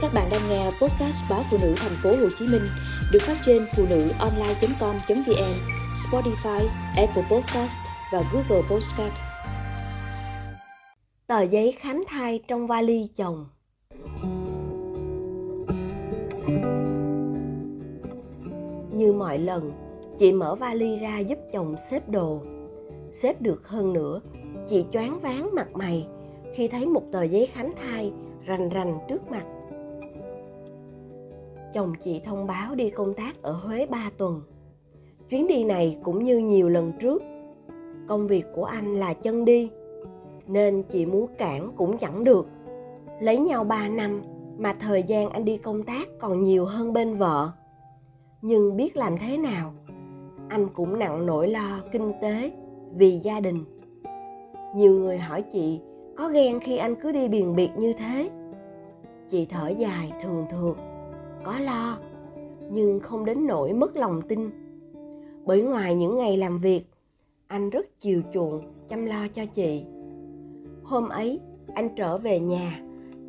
Các bạn đang nghe podcast báo phụ nữ thành phố Hồ Chí Minh được phát trên phụ nữ online.com.vn, Spotify, Apple Podcast và Google Podcast. Tờ giấy khám thai trong vali chồng. Như mọi lần, chị mở vali ra giúp chồng xếp đồ. Xếp được hơn nữa, chị choáng váng mặt mày khi thấy một tờ giấy khám thai rành rành trước mặt chồng chị thông báo đi công tác ở Huế 3 tuần. Chuyến đi này cũng như nhiều lần trước, công việc của anh là chân đi, nên chị muốn cản cũng chẳng được. Lấy nhau 3 năm mà thời gian anh đi công tác còn nhiều hơn bên vợ. Nhưng biết làm thế nào, anh cũng nặng nỗi lo kinh tế vì gia đình. Nhiều người hỏi chị có ghen khi anh cứ đi biền biệt như thế. Chị thở dài thường thường có lo, nhưng không đến nỗi mất lòng tin. Bởi ngoài những ngày làm việc, anh rất chiều chuộng chăm lo cho chị. Hôm ấy, anh trở về nhà,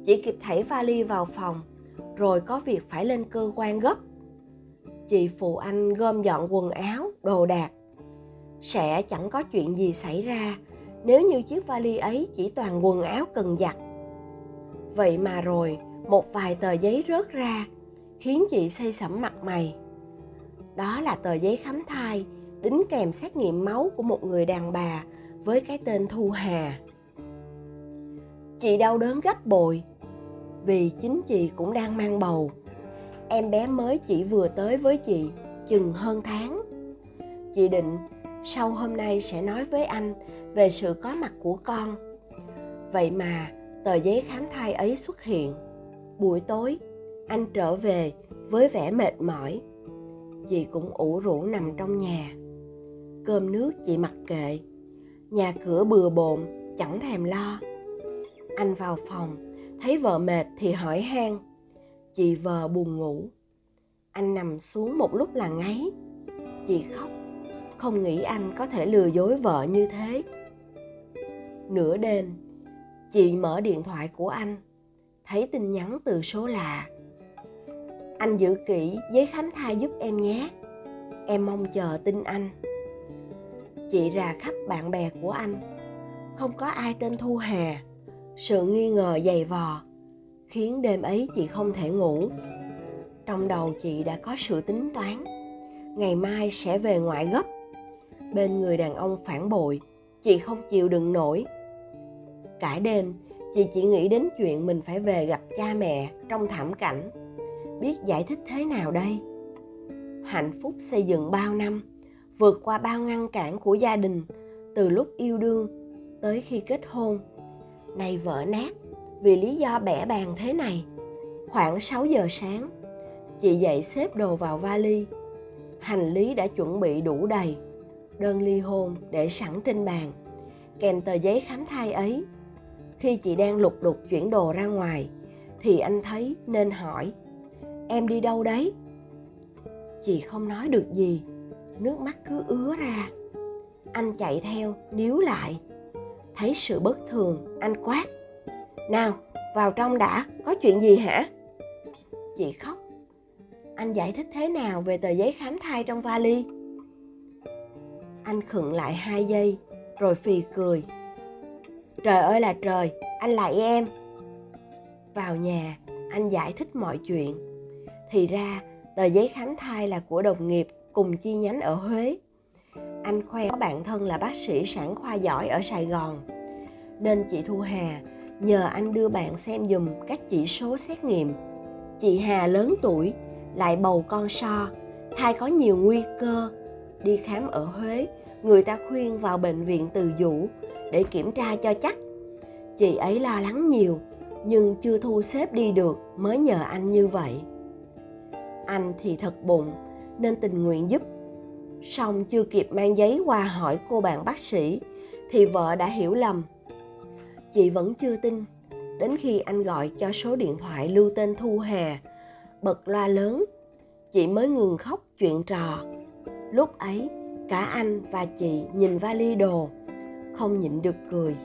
chỉ kịp thảy vali vào phòng, rồi có việc phải lên cơ quan gấp. Chị phụ anh gom dọn quần áo, đồ đạc. Sẽ chẳng có chuyện gì xảy ra nếu như chiếc vali ấy chỉ toàn quần áo cần giặt. Vậy mà rồi, một vài tờ giấy rớt ra khiến chị say sẩm mặt mày. Đó là tờ giấy khám thai đính kèm xét nghiệm máu của một người đàn bà với cái tên Thu Hà. Chị đau đớn gấp bội vì chính chị cũng đang mang bầu. Em bé mới chỉ vừa tới với chị chừng hơn tháng. Chị định sau hôm nay sẽ nói với anh về sự có mặt của con. Vậy mà tờ giấy khám thai ấy xuất hiện. Buổi tối, anh trở về với vẻ mệt mỏi. Chị cũng ủ rũ nằm trong nhà. Cơm nước chị mặc kệ. Nhà cửa bừa bộn, chẳng thèm lo. Anh vào phòng, thấy vợ mệt thì hỏi han. Chị vợ buồn ngủ. Anh nằm xuống một lúc là ngáy. Chị khóc. Không nghĩ anh có thể lừa dối vợ như thế. Nửa đêm chị mở điện thoại của anh. Thấy tin nhắn từ số lạ anh giữ kỹ giấy khám thai giúp em nhé. Em mong chờ tin anh. Chị rà khắp bạn bè của anh. Không có ai tên thu hà. Sự nghi ngờ dày vò, khiến đêm ấy chị không thể ngủ. Trong đầu chị đã có sự tính toán. Ngày mai sẽ về ngoại gấp bên người đàn ông phản bội, chị không chịu đựng nổi. Cả đêm, chị chỉ nghĩ đến chuyện mình phải về gặp cha mẹ trong thảm cảnh biết giải thích thế nào đây? Hạnh phúc xây dựng bao năm, vượt qua bao ngăn cản của gia đình, từ lúc yêu đương tới khi kết hôn. Nay vỡ nát, vì lý do bẻ bàn thế này. Khoảng 6 giờ sáng, chị dậy xếp đồ vào vali. Hành lý đã chuẩn bị đủ đầy, đơn ly hôn để sẵn trên bàn, kèm tờ giấy khám thai ấy. Khi chị đang lục đục chuyển đồ ra ngoài, thì anh thấy nên hỏi em đi đâu đấy? Chị không nói được gì. Nước mắt cứ ứa ra. Anh chạy theo, níu lại. Thấy sự bất thường, anh quát. Nào, vào trong đã, có chuyện gì hả? Chị khóc. Anh giải thích thế nào về tờ giấy khám thai trong vali? Anh khựng lại hai giây, rồi phì cười. Trời ơi là trời, anh lại em. Vào nhà, anh giải thích mọi chuyện thì ra tờ giấy khám thai là của đồng nghiệp cùng chi nhánh ở Huế. Anh khoe có bạn thân là bác sĩ sản khoa giỏi ở Sài Gòn. Nên chị Thu Hà nhờ anh đưa bạn xem dùm các chỉ số xét nghiệm. Chị Hà lớn tuổi, lại bầu con so, thai có nhiều nguy cơ. Đi khám ở Huế, người ta khuyên vào bệnh viện từ dũ để kiểm tra cho chắc. Chị ấy lo lắng nhiều, nhưng chưa thu xếp đi được mới nhờ anh như vậy anh thì thật bụng, nên tình nguyện giúp. Song chưa kịp mang giấy qua hỏi cô bạn bác sĩ, thì vợ đã hiểu lầm. Chị vẫn chưa tin. Đến khi anh gọi cho số điện thoại lưu tên thu hà, bật loa lớn. Chị mới ngừng khóc chuyện trò. Lúc ấy, cả anh và chị nhìn vali đồ, không nhịn được cười.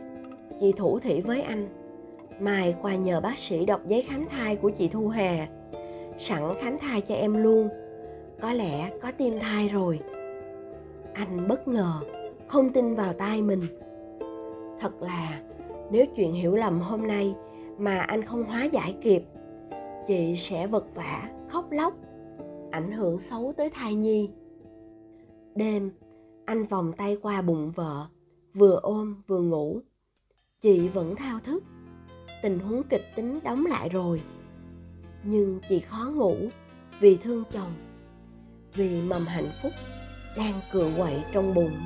Chị thủ thỉ với anh. Mai qua nhờ bác sĩ đọc giấy khám thai của chị thu hà sẵn khám thai cho em luôn. Có lẽ có tim thai rồi. Anh bất ngờ, không tin vào tai mình. Thật là, nếu chuyện hiểu lầm hôm nay mà anh không hóa giải kịp, chị sẽ vật vã khóc lóc, ảnh hưởng xấu tới thai nhi. Đêm, anh vòng tay qua bụng vợ, vừa ôm vừa ngủ. Chị vẫn thao thức. Tình huống kịch tính đóng lại rồi nhưng chị khó ngủ vì thương chồng, vì mầm hạnh phúc đang cựa quậy trong bụng.